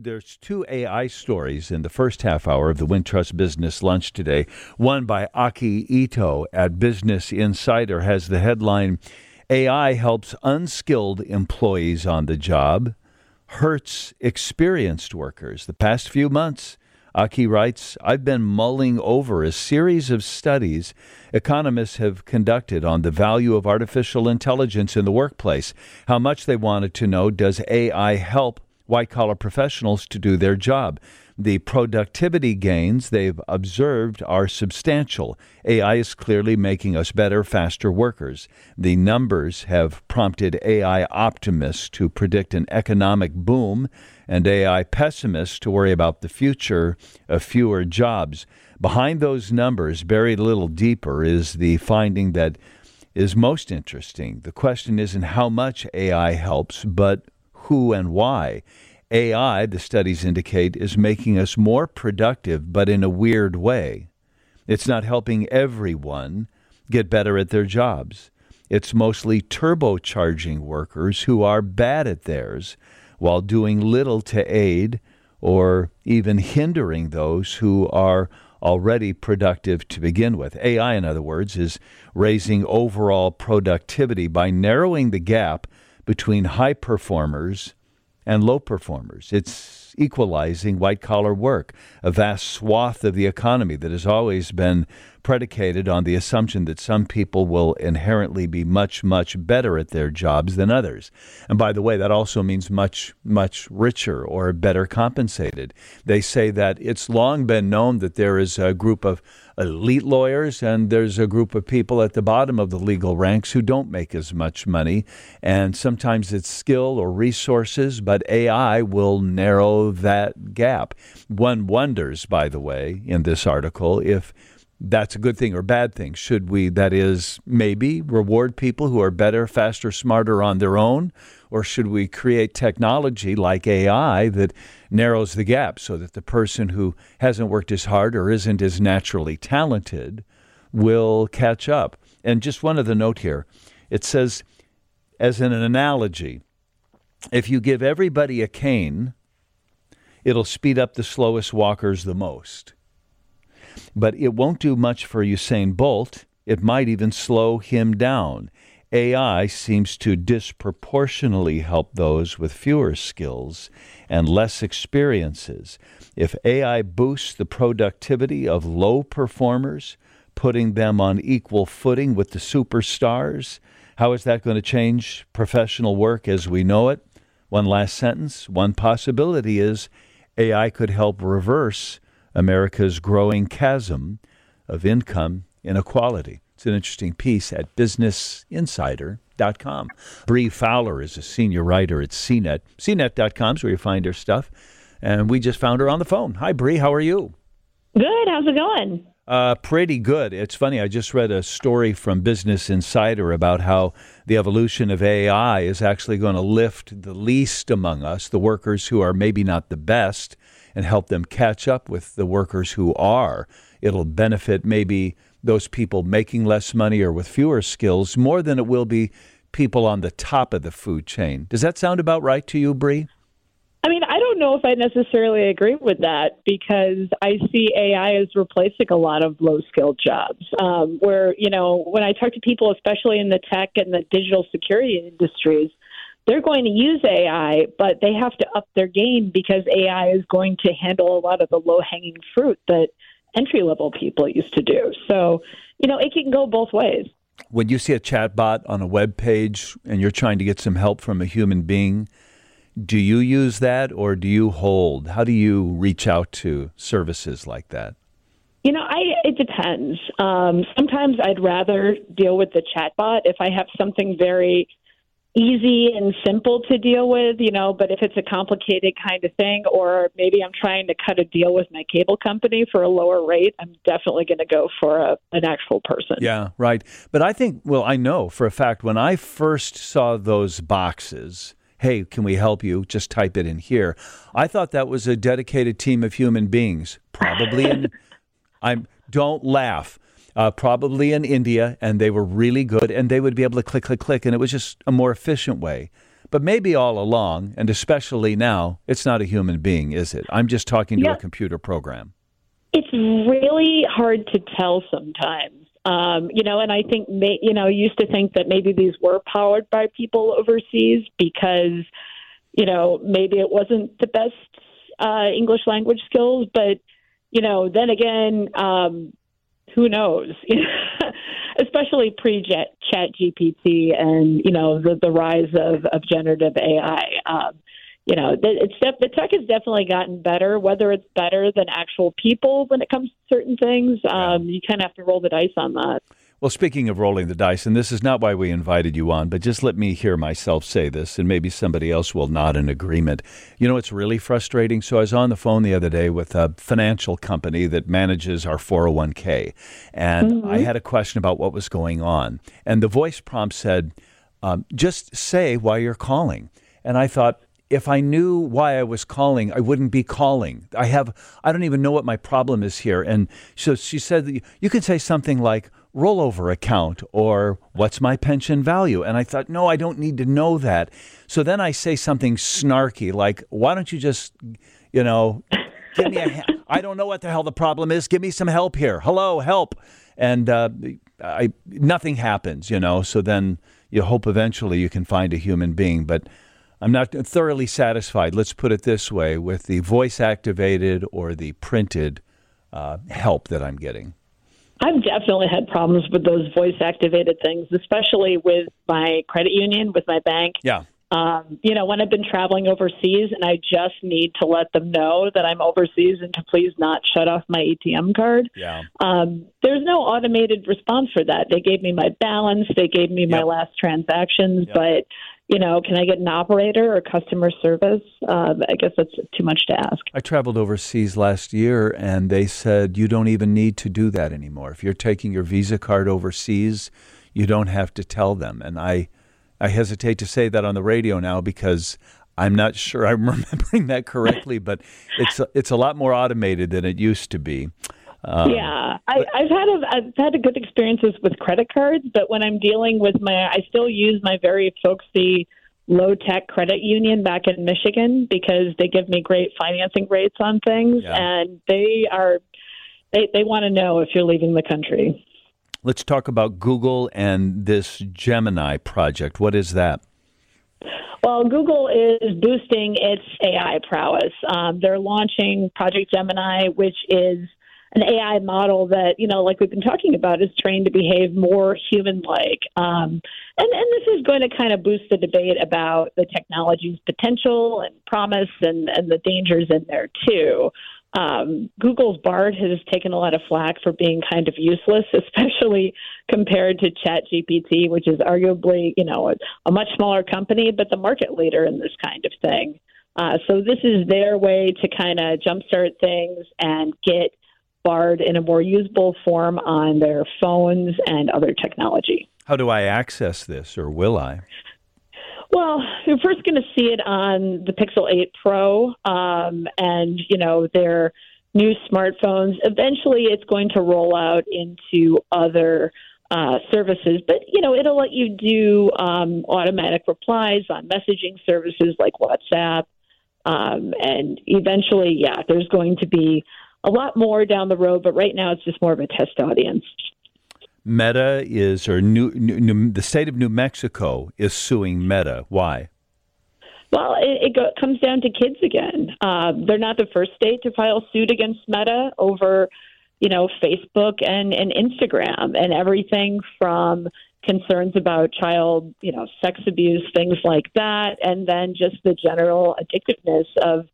there's two AI stories in the first half hour of the Wintrust Business Lunch today. One by Aki Ito at Business Insider has the headline AI helps unskilled employees on the job, hurts experienced workers. The past few months, Aki writes, I've been mulling over a series of studies economists have conducted on the value of artificial intelligence in the workplace. How much they wanted to know does AI help white collar professionals to do their job? The productivity gains they've observed are substantial. AI is clearly making us better, faster workers. The numbers have prompted AI optimists to predict an economic boom and AI pessimists to worry about the future of fewer jobs. Behind those numbers, buried a little deeper, is the finding that is most interesting. The question isn't how much AI helps, but who and why. AI, the studies indicate, is making us more productive, but in a weird way. It's not helping everyone get better at their jobs. It's mostly turbocharging workers who are bad at theirs while doing little to aid or even hindering those who are already productive to begin with. AI, in other words, is raising overall productivity by narrowing the gap between high performers and low performers. It's equalizing white collar work, a vast swath of the economy that has always been predicated on the assumption that some people will inherently be much, much better at their jobs than others. And by the way, that also means much, much richer or better compensated. They say that it's long been known that there is a group of elite lawyers, and there's a group of people at the bottom of the legal ranks who don't make as much money. And sometimes it's skill or resources, but AI will narrow that gap. One wonders, by the way, in this article, if that's a good thing or bad thing. Should we, that is, maybe reward people who are better, faster, smarter on their own? Or should we create technology like AI that narrows the gap so that the person who hasn't worked as hard or isn't as naturally talented will catch up? And just one other note here it says, as an analogy, if you give everybody a cane, it'll speed up the slowest walkers the most. But it won't do much for Usain Bolt. It might even slow him down. AI seems to disproportionately help those with fewer skills and less experiences. If AI boosts the productivity of low performers, putting them on equal footing with the superstars, how is that going to change professional work as we know it? One last sentence. One possibility is AI could help reverse America's growing chasm of income inequality. It's an interesting piece at businessinsider.com. Bree Fowler is a senior writer at CNET. CNET.com is where you find her stuff. And we just found her on the phone. Hi, Bree. How are you? Good. How's it going? Uh, pretty good. It's funny. I just read a story from Business Insider about how the evolution of AI is actually going to lift the least among us, the workers who are maybe not the best, and help them catch up with the workers who are. It'll benefit maybe those people making less money or with fewer skills more than it will be people on the top of the food chain. Does that sound about right to you, Bree? I mean, I don't know if I necessarily agree with that because I see AI as replacing a lot of low skilled jobs. Um, where, you know, when I talk to people, especially in the tech and the digital security industries, they're going to use AI, but they have to up their game because AI is going to handle a lot of the low hanging fruit that entry level people used to do. So, you know, it can go both ways. When you see a chatbot on a web page and you're trying to get some help from a human being, do you use that or do you hold? How do you reach out to services like that? You know, I it depends. Um, sometimes I'd rather deal with the chatbot if I have something very easy and simple to deal with, you know, but if it's a complicated kind of thing, or maybe I'm trying to cut a deal with my cable company for a lower rate, I'm definitely going to go for a, an actual person. Yeah, right. But I think, well, I know for a fact when I first saw those boxes, hey, can we help you? Just type it in here. I thought that was a dedicated team of human beings, probably in, I'm, don't laugh uh, probably in India, and they were really good, and they would be able to click, click, click, and it was just a more efficient way. But maybe all along, and especially now, it's not a human being, is it? I'm just talking to yeah. a computer program. It's really hard to tell sometimes. Um, you know, and I think, may, you know, I used to think that maybe these were powered by people overseas because, you know, maybe it wasn't the best uh, English language skills, but, you know, then again, um, who knows? Especially pre Chat GPT and you know the the rise of of generative AI. Um, you know, it's the tech has definitely gotten better. Whether it's better than actual people when it comes to certain things, um, you kind of have to roll the dice on that. Well, speaking of rolling the dice, and this is not why we invited you on, but just let me hear myself say this, and maybe somebody else will nod in agreement. You know, it's really frustrating. So I was on the phone the other day with a financial company that manages our 401k, and mm-hmm. I had a question about what was going on. And the voice prompt said, um, just say why you're calling. And I thought, if I knew why I was calling, I wouldn't be calling. I have I don't even know what my problem is here. And so she said that you can say something like, rollover account or what's my pension value? And I thought, no, I don't need to know that. So then I say something snarky like, why don't you just, you know, give me a, I don't know what the hell the problem is. Give me some help here. Hello, help. And uh, I, nothing happens, you know. So then you hope eventually you can find a human being. But I'm not thoroughly satisfied, let's put it this way, with the voice activated or the printed uh, help that I'm getting. I've definitely had problems with those voice activated things, especially with my credit union, with my bank. Yeah. Um, you know, when I've been traveling overseas and I just need to let them know that I'm overseas and to please not shut off my ATM card. Yeah. Um, there's no automated response for that. They gave me my balance, they gave me yep. my last transactions, yep. but you know, can I get an operator or customer service? Uh, I guess that's too much to ask. I traveled overseas last year and they said you don't even need to do that anymore. If you're taking your Visa card overseas, you don't have to tell them. And I, I hesitate to say that on the radio now because I'm not sure I'm remembering that correctly, but it's it's a lot more automated than it used to be. Um, yeah, I, have had a, I've had a good experiences with credit cards, but when I'm dealing with my, I still use my very folksy low tech credit union back in Michigan because they give me great financing rates on things, yeah. and they are they they want to know if you're leaving the country. Let's talk about Google and this Gemini project. What is that? Well, Google is boosting its AI prowess. Um, they're launching Project Gemini, which is an AI model that, you know, like we've been talking about, is trained to behave more human like. Um, and, and this is going to kind of boost the debate about the technology's potential and promise and, and the dangers in there, too. Um, Google's Bard has taken a lot of flack for being kind of useless, especially compared to ChatGPT, which is arguably, you know, a, a much smaller company, but the market leader in this kind of thing. Uh, so this is their way to kind of jumpstart things and get In a more usable form on their phones and other technology. How do I access this, or will I? Well, you're first going to see it on the Pixel 8 Pro, um, and you know their new smartphones. Eventually, it's going to roll out into other uh, services, but you know it'll let you do um, automatic replies on messaging services like WhatsApp, um, and eventually, yeah, there's going to be a lot more down the road, but right now it's just more of a test audience. Meta is, or New, New, New, the state of New Mexico is suing Meta. Why? Well, it, it go, comes down to kids again. Uh, they're not the first state to file suit against Meta over, you know, Facebook and, and Instagram and everything from concerns about child, you know, sex abuse, things like that, and then just the general addictiveness of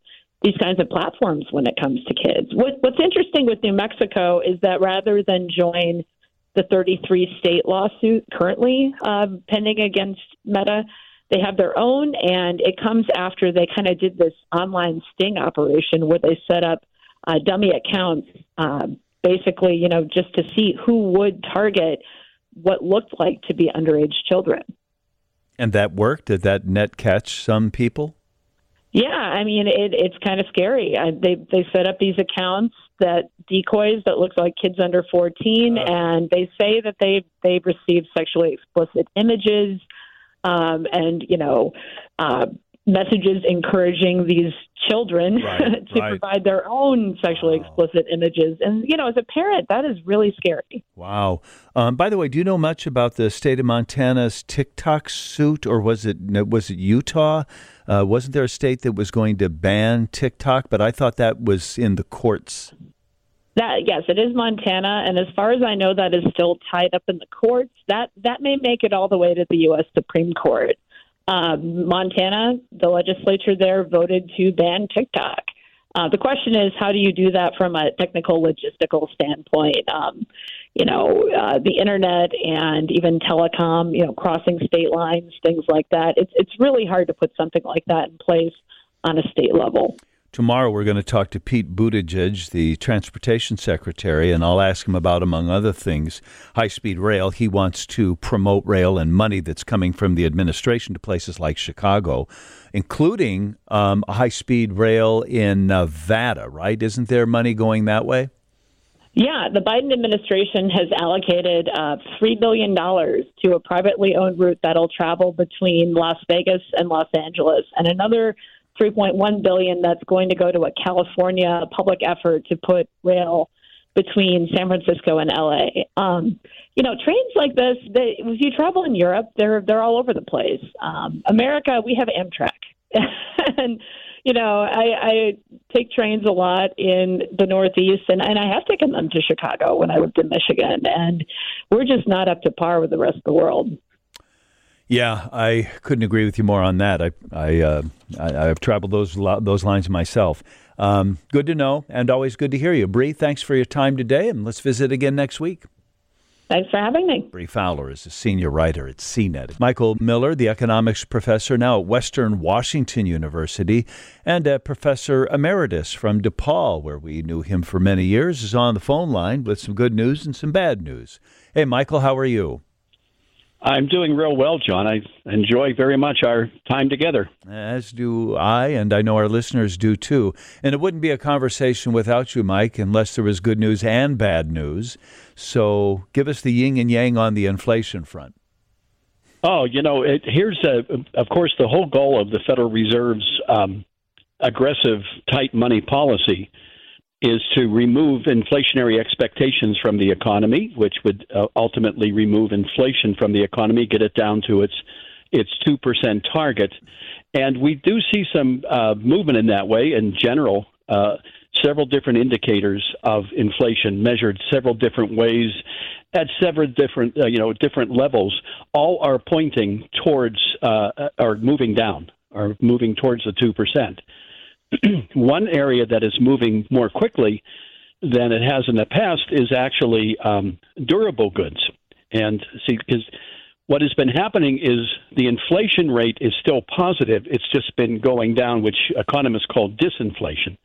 these kinds of platforms when it comes to kids. What, what's interesting with New Mexico is that rather than join the 33 state lawsuit currently uh, pending against Meta, they have their own, and it comes after they kind of did this online sting operation where they set up uh, dummy accounts, uh, basically, you know, just to see who would target what looked like to be underage children. And that worked? Did that net catch some people? Yeah, I mean it, it's kind of scary. I, they they set up these accounts that decoys that looks like kids under 14, uh, and they say that they they've received sexually explicit images. um, and you know. Uh, messages encouraging these children right, to right. provide their own sexually wow. explicit images. And, you know, as a parent, that is really scary. Wow. Um, by the way, do you know much about the state of Montana's TikTok suit, or was it was it Utah? Uh, wasn't there a state that was going to ban TikTok? But I thought that was in the courts. That yes, it is Montana, and as far as I know, that is still tied up in the courts. That that may make it all the way to the U.S. Supreme Court. Um, Montana, the legislature there voted to ban TikTok. Uh, the question is, how do you do that from a technical logistical standpoint? Um, you know, uh, the internet and even telecom, you know, crossing state lines, things like that. It's it's really hard to put something like that in place on a state level. Tomorrow, we're going to talk to Pete Buttigieg, the transportation secretary, and I'll ask him about, among other things, high speed rail. He wants to promote rail and money that's coming from the administration to places like Chicago, including um, high speed rail in Nevada, right? Isn't there money going that way? Yeah, the Biden administration has allocated uh, $3 billion to a privately owned route that'll travel between Las Vegas and Los Angeles, and another 3.1 billion that's going to go to a California public effort to put rail between San Francisco and LA. Um, you know, trains like this, they, if you travel in Europe, they're they're all over the place. Um, America, we have Amtrak, and you know, I, I take trains a lot in the Northeast, and, and I have taken them to Chicago when I lived in Michigan, and we're just not up to par with the rest of the world. Yeah, I couldn't agree with you more on that. I, I, uh, I have traveled those those lines myself. Um, good to know, and always good to hear you, Bree. Thanks for your time today, and let's visit again next week. Thanks for having me. Bree Fowler is a senior writer at CNET. Michael Miller, the economics professor now at Western Washington University and a professor emeritus from DePaul, where we knew him for many years, is on the phone line with some good news and some bad news. Hey, Michael, how are you? I'm doing real well, John. I enjoy very much our time together. As do I, and I know our listeners do too. And it wouldn't be a conversation without you, Mike, unless there was good news and bad news. So give us the yin and yang on the inflation front. Oh, you know, it, here's, a, of course, the whole goal of the Federal Reserve's um, aggressive, tight money policy is to remove inflationary expectations from the economy, which would uh, ultimately remove inflation from the economy, get it down to its its two percent target, and we do see some uh, movement in that way. In general, uh, several different indicators of inflation measured several different ways at several different uh, you know different levels, all are pointing towards uh, are moving down, are moving towards the two percent. one area that is moving more quickly than it has in the past is actually um, durable goods. And see, because what has been happening is the inflation rate is still positive. It's just been going down, which economists call disinflation.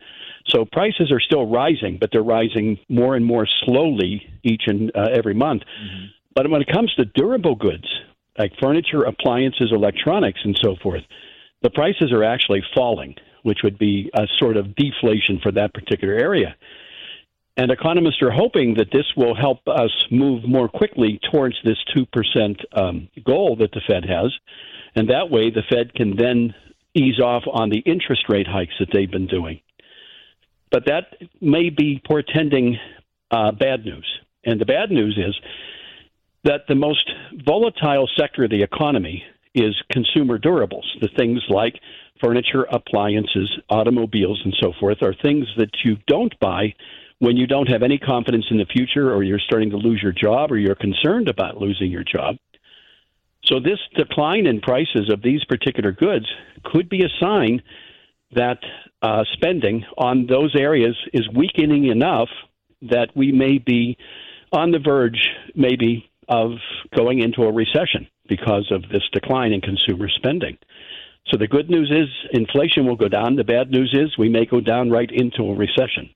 So prices are still rising, but they're rising more and more slowly each and uh, every month. Mm-hmm. But when it comes to durable goods, like furniture, appliances, electronics, and so forth, the prices are actually falling which would be a sort of deflation for that particular area. And economists are hoping that this will help us move more quickly towards this 2% um, goal that the Fed has. And that way, the Fed can then ease off on the interest rate hikes that they've been doing. But that may be portending uh, bad news. And the bad news is that the most volatile sector of the economy is consumer durables, the things like furniture, appliances, automobiles, and so forth are things that you don't buy when you don't have any confidence in the future or you're starting to lose your job or you're concerned about losing your job. So, this decline in prices of these particular goods could be a sign that uh, spending on those areas is weakening enough that we may be on the verge, maybe, of going into a recession because of this decline in consumer spending. So the good news is inflation will go down. The bad news is we may go down right into a recession.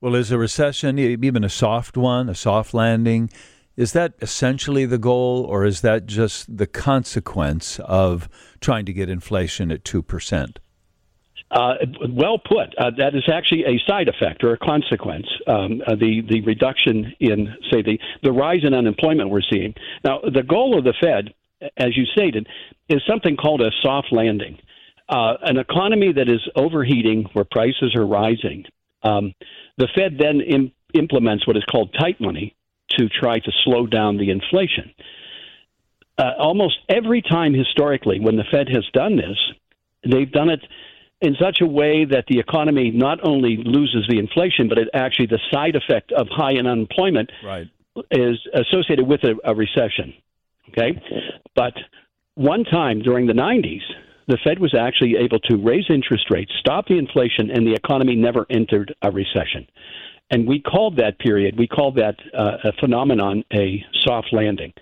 Well, is a recession, even a soft one, a soft landing, is that essentially the goal, or is that just the consequence of trying to get inflation at 2%? Uh, well put. Uh, that is actually a side effect or a consequence. Um, uh, the the reduction in say the the rise in unemployment we're seeing now. The goal of the Fed as you stated, is something called a soft landing. Uh, an economy that is overheating, where prices are rising. Um, the Fed then Im- implements what is called tight money to try to slow down the inflation. Uh, almost every time historically, when the Fed has done this, they've done it in such a way that the economy not only loses the inflation, but it actually the side effect of high unemployment right. is associated with a, a recession. Okay, but one time during the 90s, the Fed was actually able to raise interest rates, stop the inflation, and the economy never entered a recession. And we called that period, we called that uh, a phenomenon a soft landing.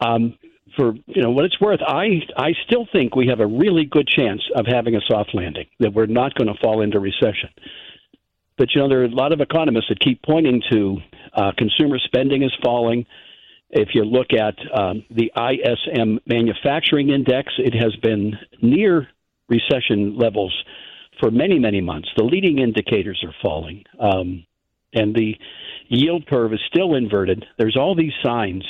Um, for you know what it's worth, I I still think we have a really good chance of having a soft landing. That we're not going to fall into recession. But you know there are a lot of economists that keep pointing to uh, consumer spending is falling. If you look at um, the ISM manufacturing index, it has been near recession levels for many many months. The leading indicators are falling, um, and the yield curve is still inverted. There's all these signs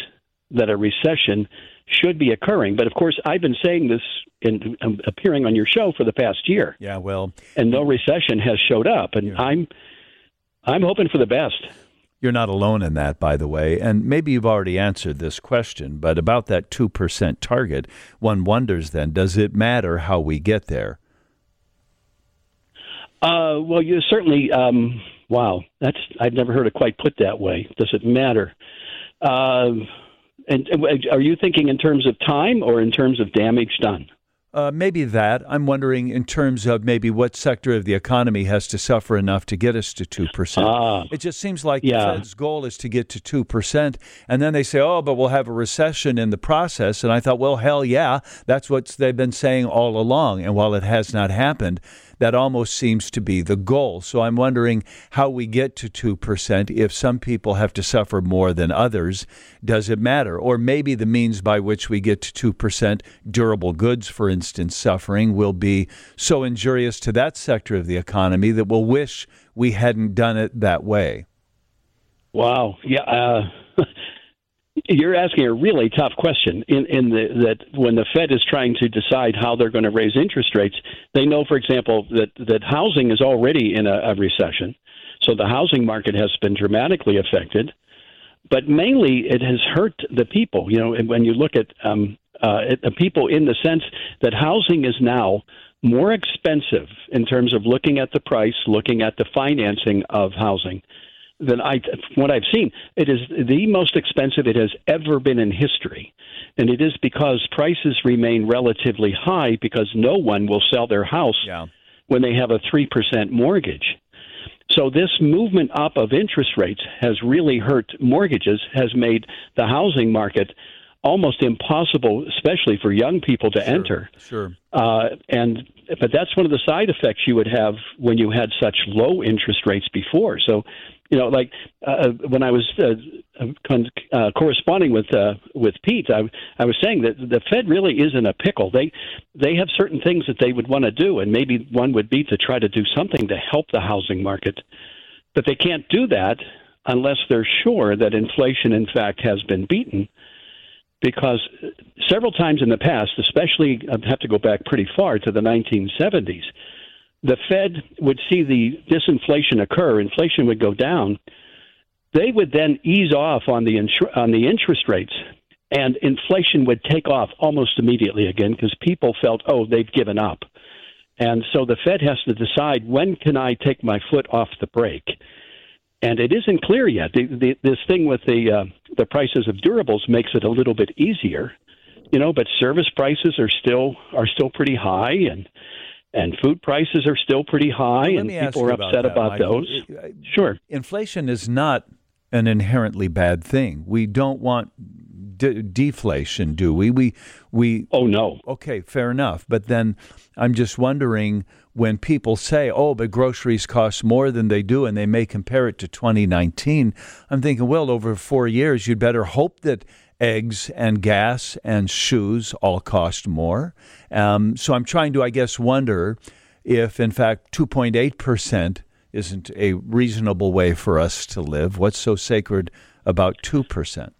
that a recession should be occurring. But of course, I've been saying this in um, appearing on your show for the past year. Yeah, well, and no recession has showed up, and yeah. I'm I'm hoping for the best. You're not alone in that, by the way. And maybe you've already answered this question, but about that 2% target, one wonders then, does it matter how we get there? Uh, well, you certainly, um, wow, that's, I've never heard it quite put that way. Does it matter? Uh, and are you thinking in terms of time or in terms of damage done? Uh, maybe that. I'm wondering in terms of maybe what sector of the economy has to suffer enough to get us to 2%. Ah, it just seems like yeah. the Fed's goal is to get to 2%. And then they say, oh, but we'll have a recession in the process. And I thought, well, hell yeah. That's what they've been saying all along. And while it has not happened, that almost seems to be the goal. So I'm wondering how we get to 2%. If some people have to suffer more than others, does it matter? Or maybe the means by which we get to 2%, durable goods, for instance, suffering, will be so injurious to that sector of the economy that we'll wish we hadn't done it that way. Wow. Yeah. Uh, You're asking a really tough question. In, in the, that when the Fed is trying to decide how they're going to raise interest rates, they know, for example, that that housing is already in a, a recession, so the housing market has been dramatically affected. But mainly, it has hurt the people. You know, when you look at um, uh, the people in the sense that housing is now more expensive in terms of looking at the price, looking at the financing of housing than I what I've seen. It is the most expensive it has ever been in history, and it is because prices remain relatively high because no one will sell their house yeah. when they have a three percent mortgage. So this movement up of interest rates has really hurt mortgages, has made the housing market almost impossible, especially for young people to sure, enter. Sure. Uh, and but that's one of the side effects you would have when you had such low interest rates before. So you know, like uh, when I was uh, con- uh, corresponding with uh, with Pete, I, I was saying that the Fed really is in a pickle. They they have certain things that they would want to do, and maybe one would be to try to do something to help the housing market, but they can't do that unless they're sure that inflation, in fact, has been beaten. Because several times in the past, especially I have to go back pretty far to the 1970s the Fed would see the disinflation occur, inflation would go down, they would then ease off on the insur- on the interest rates, and inflation would take off almost immediately again because people felt, oh, they've given up, and so the Fed has to decide when can I take my foot off the brake, and it isn't clear yet. The, the, this thing with the uh, the prices of durables makes it a little bit easier, you know, but service prices are still are still pretty high and and food prices are still pretty high, well, and people are upset about, those. sure. Inflation is not an inherently bad thing. We don't want de- deflation, do we? We we Oh no. Okay, fair enough. But then I'm just wondering when people say, "Oh, but groceries cost more than they do," and they may compare it to 2019, I'm thinking, well, over four years, you'd better hope that eggs and gas and shoes all cost more. Um, so I'm trying to, I guess, wonder if, in fact, 2.8% isn't a reasonable way for us to live. What's so sacred about 2%?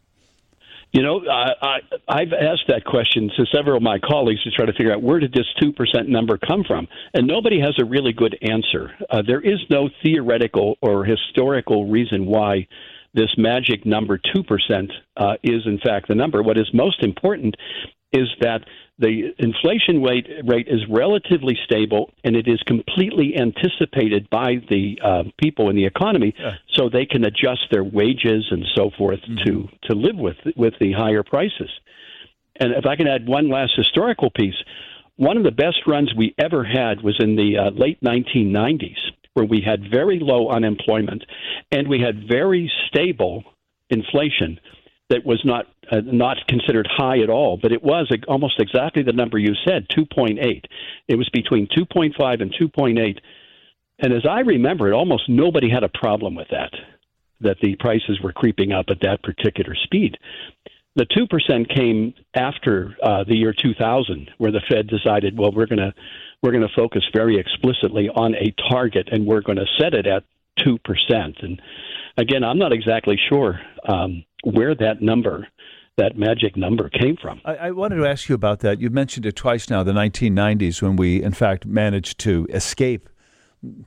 You know, I, I, have asked that question to several of my colleagues to try to figure out where did this 2% number come from? And nobody has a really good answer. Uh, there is no theoretical or historical reason why this magic number 2% uh, is, in fact, the number. What is most important is that the inflation rate rate is relatively stable and it is completely anticipated by the uh, people in the economy, yeah. so they can adjust their wages and so forth mm-hmm. to to live with with the higher prices. And if I can add one last historical piece, one of the best runs we ever had was in the uh, late 1990s, where we had very low unemployment and we had very stable inflation that was not uh, not considered high at all, but it was almost exactly the number you said, 2.8. It was between 2.5 and 2.8. And as I remember it, almost nobody had a problem with that, that the prices were creeping up at that particular speed. The 2% came after uh, the year 2000, where the Fed decided, well, we're going to we're going to focus very explicitly on a target, and we're going to set it at two percent. And again, I'm not exactly sure um, where that number that magic number came from. I, I, wanted to ask you about that. You mentioned it twice now, the 1990s, when we, in fact, managed to escape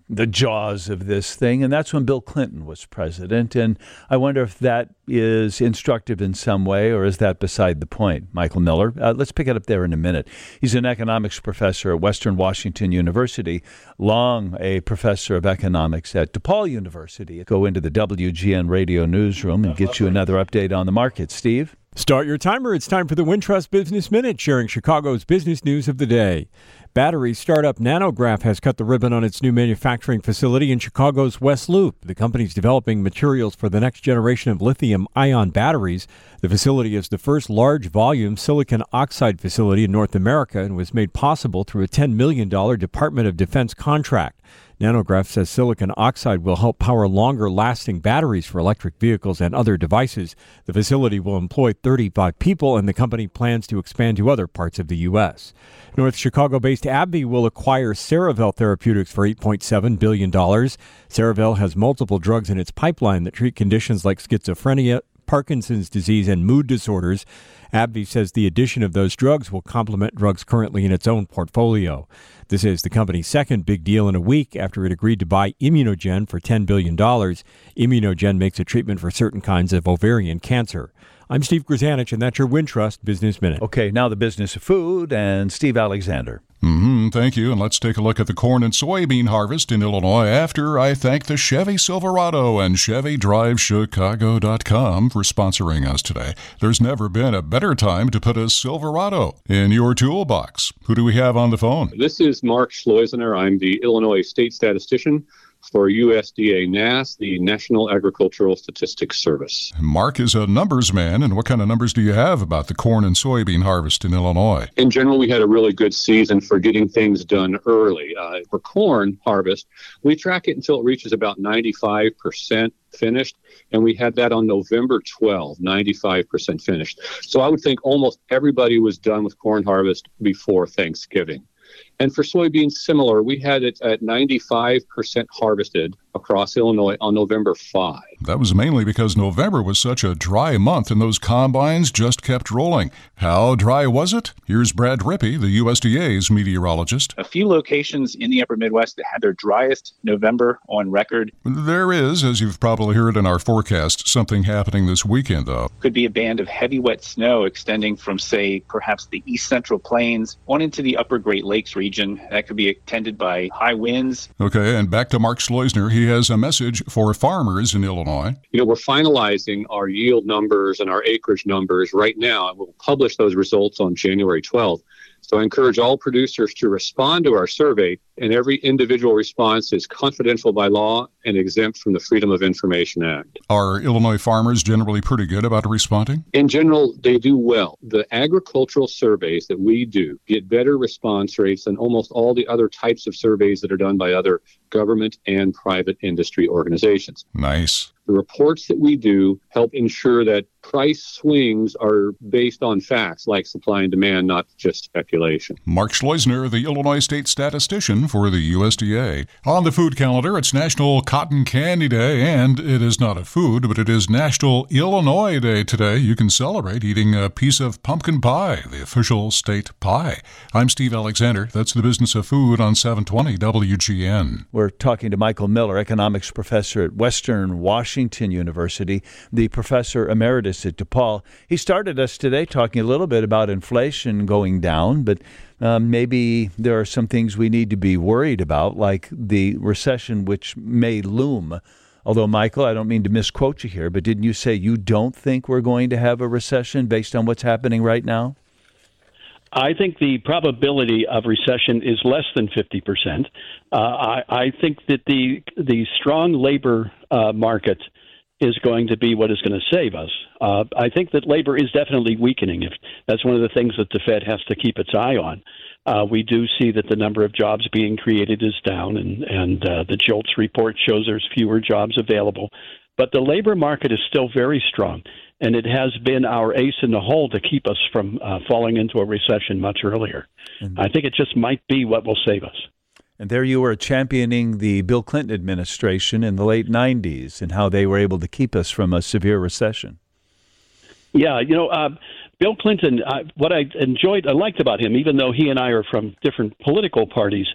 the jaws of this thing. And that's when Bill Clinton was president. And I wonder if that is instructive in some way, or is that beside the point? Michael Miller. Uh, let's pick it up there in a minute. He's an economics professor at Western Washington University, long a professor of economics at DePaul University. Go into the WGN radio newsroom and get you another update on the market. Steve? Start your timer. It's time for the Wintrust Business Minute, sharing Chicago's business news of the day. Battery startup NanoGraf has cut the ribbon on its new manufacturing facility in Chicago's West Loop. The company is developing materials for the next generation of lithium ion batteries. The facility is the first large volume silicon oxide facility in North America and was made possible through a $10 million Department of Defense contract. NanoGraf says silicon oxide will help power longer lasting batteries for electric vehicles and other devices. The facility will employ 35 people, and the company plans to expand to other parts of the U.S. North Chicago based AbbVie will acquire Cerevel Therapeutics for $8.7 billion. Cerevel has multiple drugs in its pipeline that treat conditions like schizophrenia, Parkinson's disease, and mood disorders. AbbVie says the addition of those drugs will complement drugs currently in its own portfolio. This is the company's second big deal in a week after it agreed to buy Immunogen for $10 billion. Immunogen makes a treatment for certain kinds of ovarian cancer. I'm Steve Grzanich, and that's your Wintrust Business Minute. Okay, now the business of food and Steve Alexander. Mm-hmm, thank you. And let's take a look at the corn and soybean harvest in Illinois after I thank the Chevy Silverado and ChevyDriveChicago.com for sponsoring us today. There's never been a better time to put a Silverado in your toolbox. Who do we have on the phone? This is Mark Schleusner. I'm the Illinois State Statistician for USDA NASS, the National Agricultural Statistics Service. Mark is a numbers man, and what kind of numbers do you have about the corn and soybean harvest in Illinois? In general, we had a really good season for getting things done early. Uh, for corn harvest, we track it until it reaches about 95% finished, and we had that on November 12, 95% finished. So I would think almost everybody was done with corn harvest before Thanksgiving. And for soybeans, similar. We had it at 95% harvested across Illinois on November 5. That was mainly because November was such a dry month and those combines just kept rolling. How dry was it? Here's Brad Rippey, the USDA's meteorologist. A few locations in the upper Midwest that had their driest November on record. There is, as you've probably heard in our forecast, something happening this weekend, though. Could be a band of heavy wet snow extending from, say, perhaps the east central plains on into the upper Great Lakes region. That could be attended by high winds. Okay, and back to Mark Schleusner. He has a message for farmers in Illinois. You know, we're finalizing our yield numbers and our acreage numbers right now, and we'll publish those results on January 12th. So I encourage all producers to respond to our survey, and every individual response is confidential by law and exempt from the Freedom of Information Act. Are Illinois farmers generally pretty good about responding? In general, they do well. The agricultural surveys that we do get better response rates than almost all the other types of surveys that are done by other government and private industry organizations. Nice. The reports that we do help ensure that price swings are based on facts like supply and demand, not just speculation. Mark Schleusner, the Illinois State statistician, for the USDA. On the food calendar, it's National Cotton Candy Day, and it is not a food, but it is National Illinois Day today. You can celebrate eating a piece of pumpkin pie, the official state pie. I'm Steve Alexander. That's the business of food on 720 WGN. We're talking to Michael Miller, economics professor at Western Washington University, the professor emeritus at DePaul. He started us today talking a little bit about inflation going down, but um, maybe there are some things we need to be worried about, like the recession which may loom. Although, Michael, I don't mean to misquote you here, but didn't you say you don't think we're going to have a recession based on what's happening right now? I think the probability of recession is less than 50%. Uh, I, I, think that the the strong labor uh, market is going to be what is going to save us. Uh, I think that labor is definitely weakening. If that's one of the things that the Fed has to keep its eye on. Uh, we do see that the number of jobs being created is down, and and uh, the JOLTS report shows there's fewer jobs available. But the labor market is still very strong, and it has been our ace in the hole to keep us from uh, falling into a recession much earlier. Mm-hmm. I think it just might be what will save us. And there you were championing the Bill Clinton administration in the late 90s and how they were able to keep us from a severe recession. Yeah, you know, uh, Bill Clinton, uh, what I enjoyed, I liked about him, even though he and I are from different political parties,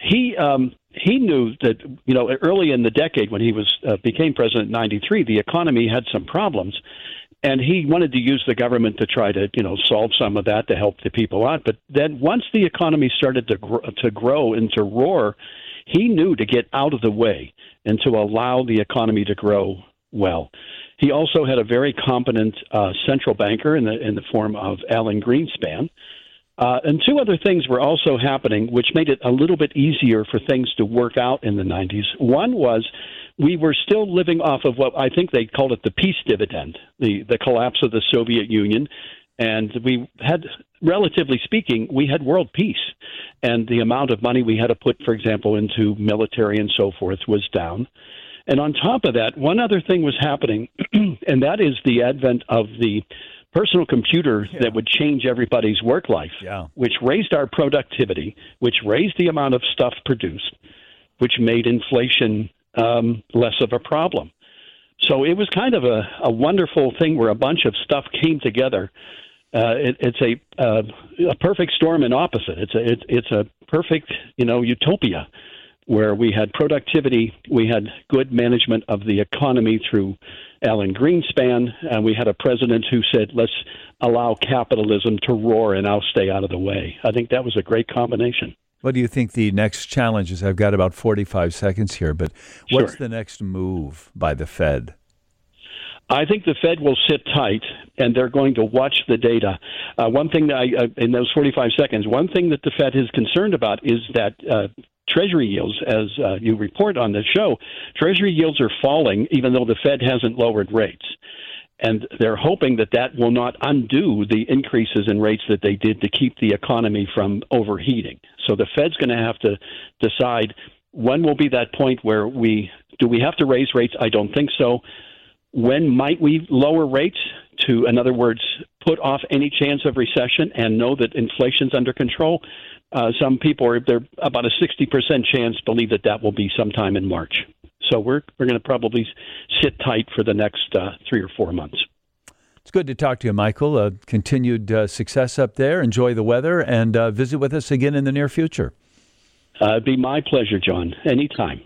he um, he knew that you know early in the decade when he was uh, became president in '93, the economy had some problems, and he wanted to use the government to try to you know solve some of that to help the people out. But then once the economy started to grow, to grow and to roar, he knew to get out of the way and to allow the economy to grow well. He also had a very competent uh, central banker in the in the form of Alan Greenspan. Uh, and two other things were also happening, which made it a little bit easier for things to work out in the 90s. One was we were still living off of what I think they called it the peace dividend, the, the collapse of the Soviet Union. And we had, relatively speaking, we had world peace. And the amount of money we had to put, for example, into military and so forth was down. And on top of that, one other thing was happening, and that is the advent of the personal computer yeah. that would change everybody's work life, yeah. which raised our productivity, which raised the amount of stuff produced, which made inflation um, less of a problem. So it was kind of a, a wonderful thing where a bunch of stuff came together. Uh, it, it's a uh, a perfect storm and opposite. It's a it, it's a perfect you know utopia where we had productivity, we had good management of the economy through Alan Greenspan, and we had a president who said, "Let's allow capitalism to roar, and I'll stay out of the way." I think that was a great combination. What do you think the next challenge is? I've got about 45 seconds here, but what's sure. the next move by the Fed? I think the Fed will sit tight and they're going to watch the data. Uh, one thing that I, uh, in those 45 seconds, one thing that the Fed is concerned about is that uh, Treasury yields, as uh, you report on the show, Treasury yields are falling even though the Fed hasn't lowered rates and they're hoping that that will not undo the increases in rates that they did to keep the economy from overheating. So the Fed's going to have to decide when will be that point where we do we have to raise rates? I don't think so. When might we lower rates to, in other words, put off any chance of recession and know that inflation's under control? Uh, some people are there about a 60% chance believe that that will be sometime in March. So we're we're going to probably sit tight for the next uh, three or four months. It's good to talk to you, Michael. Uh, continued uh, success up there. Enjoy the weather and uh, visit with us again in the near future. Uh, it'd be my pleasure, John. Anytime.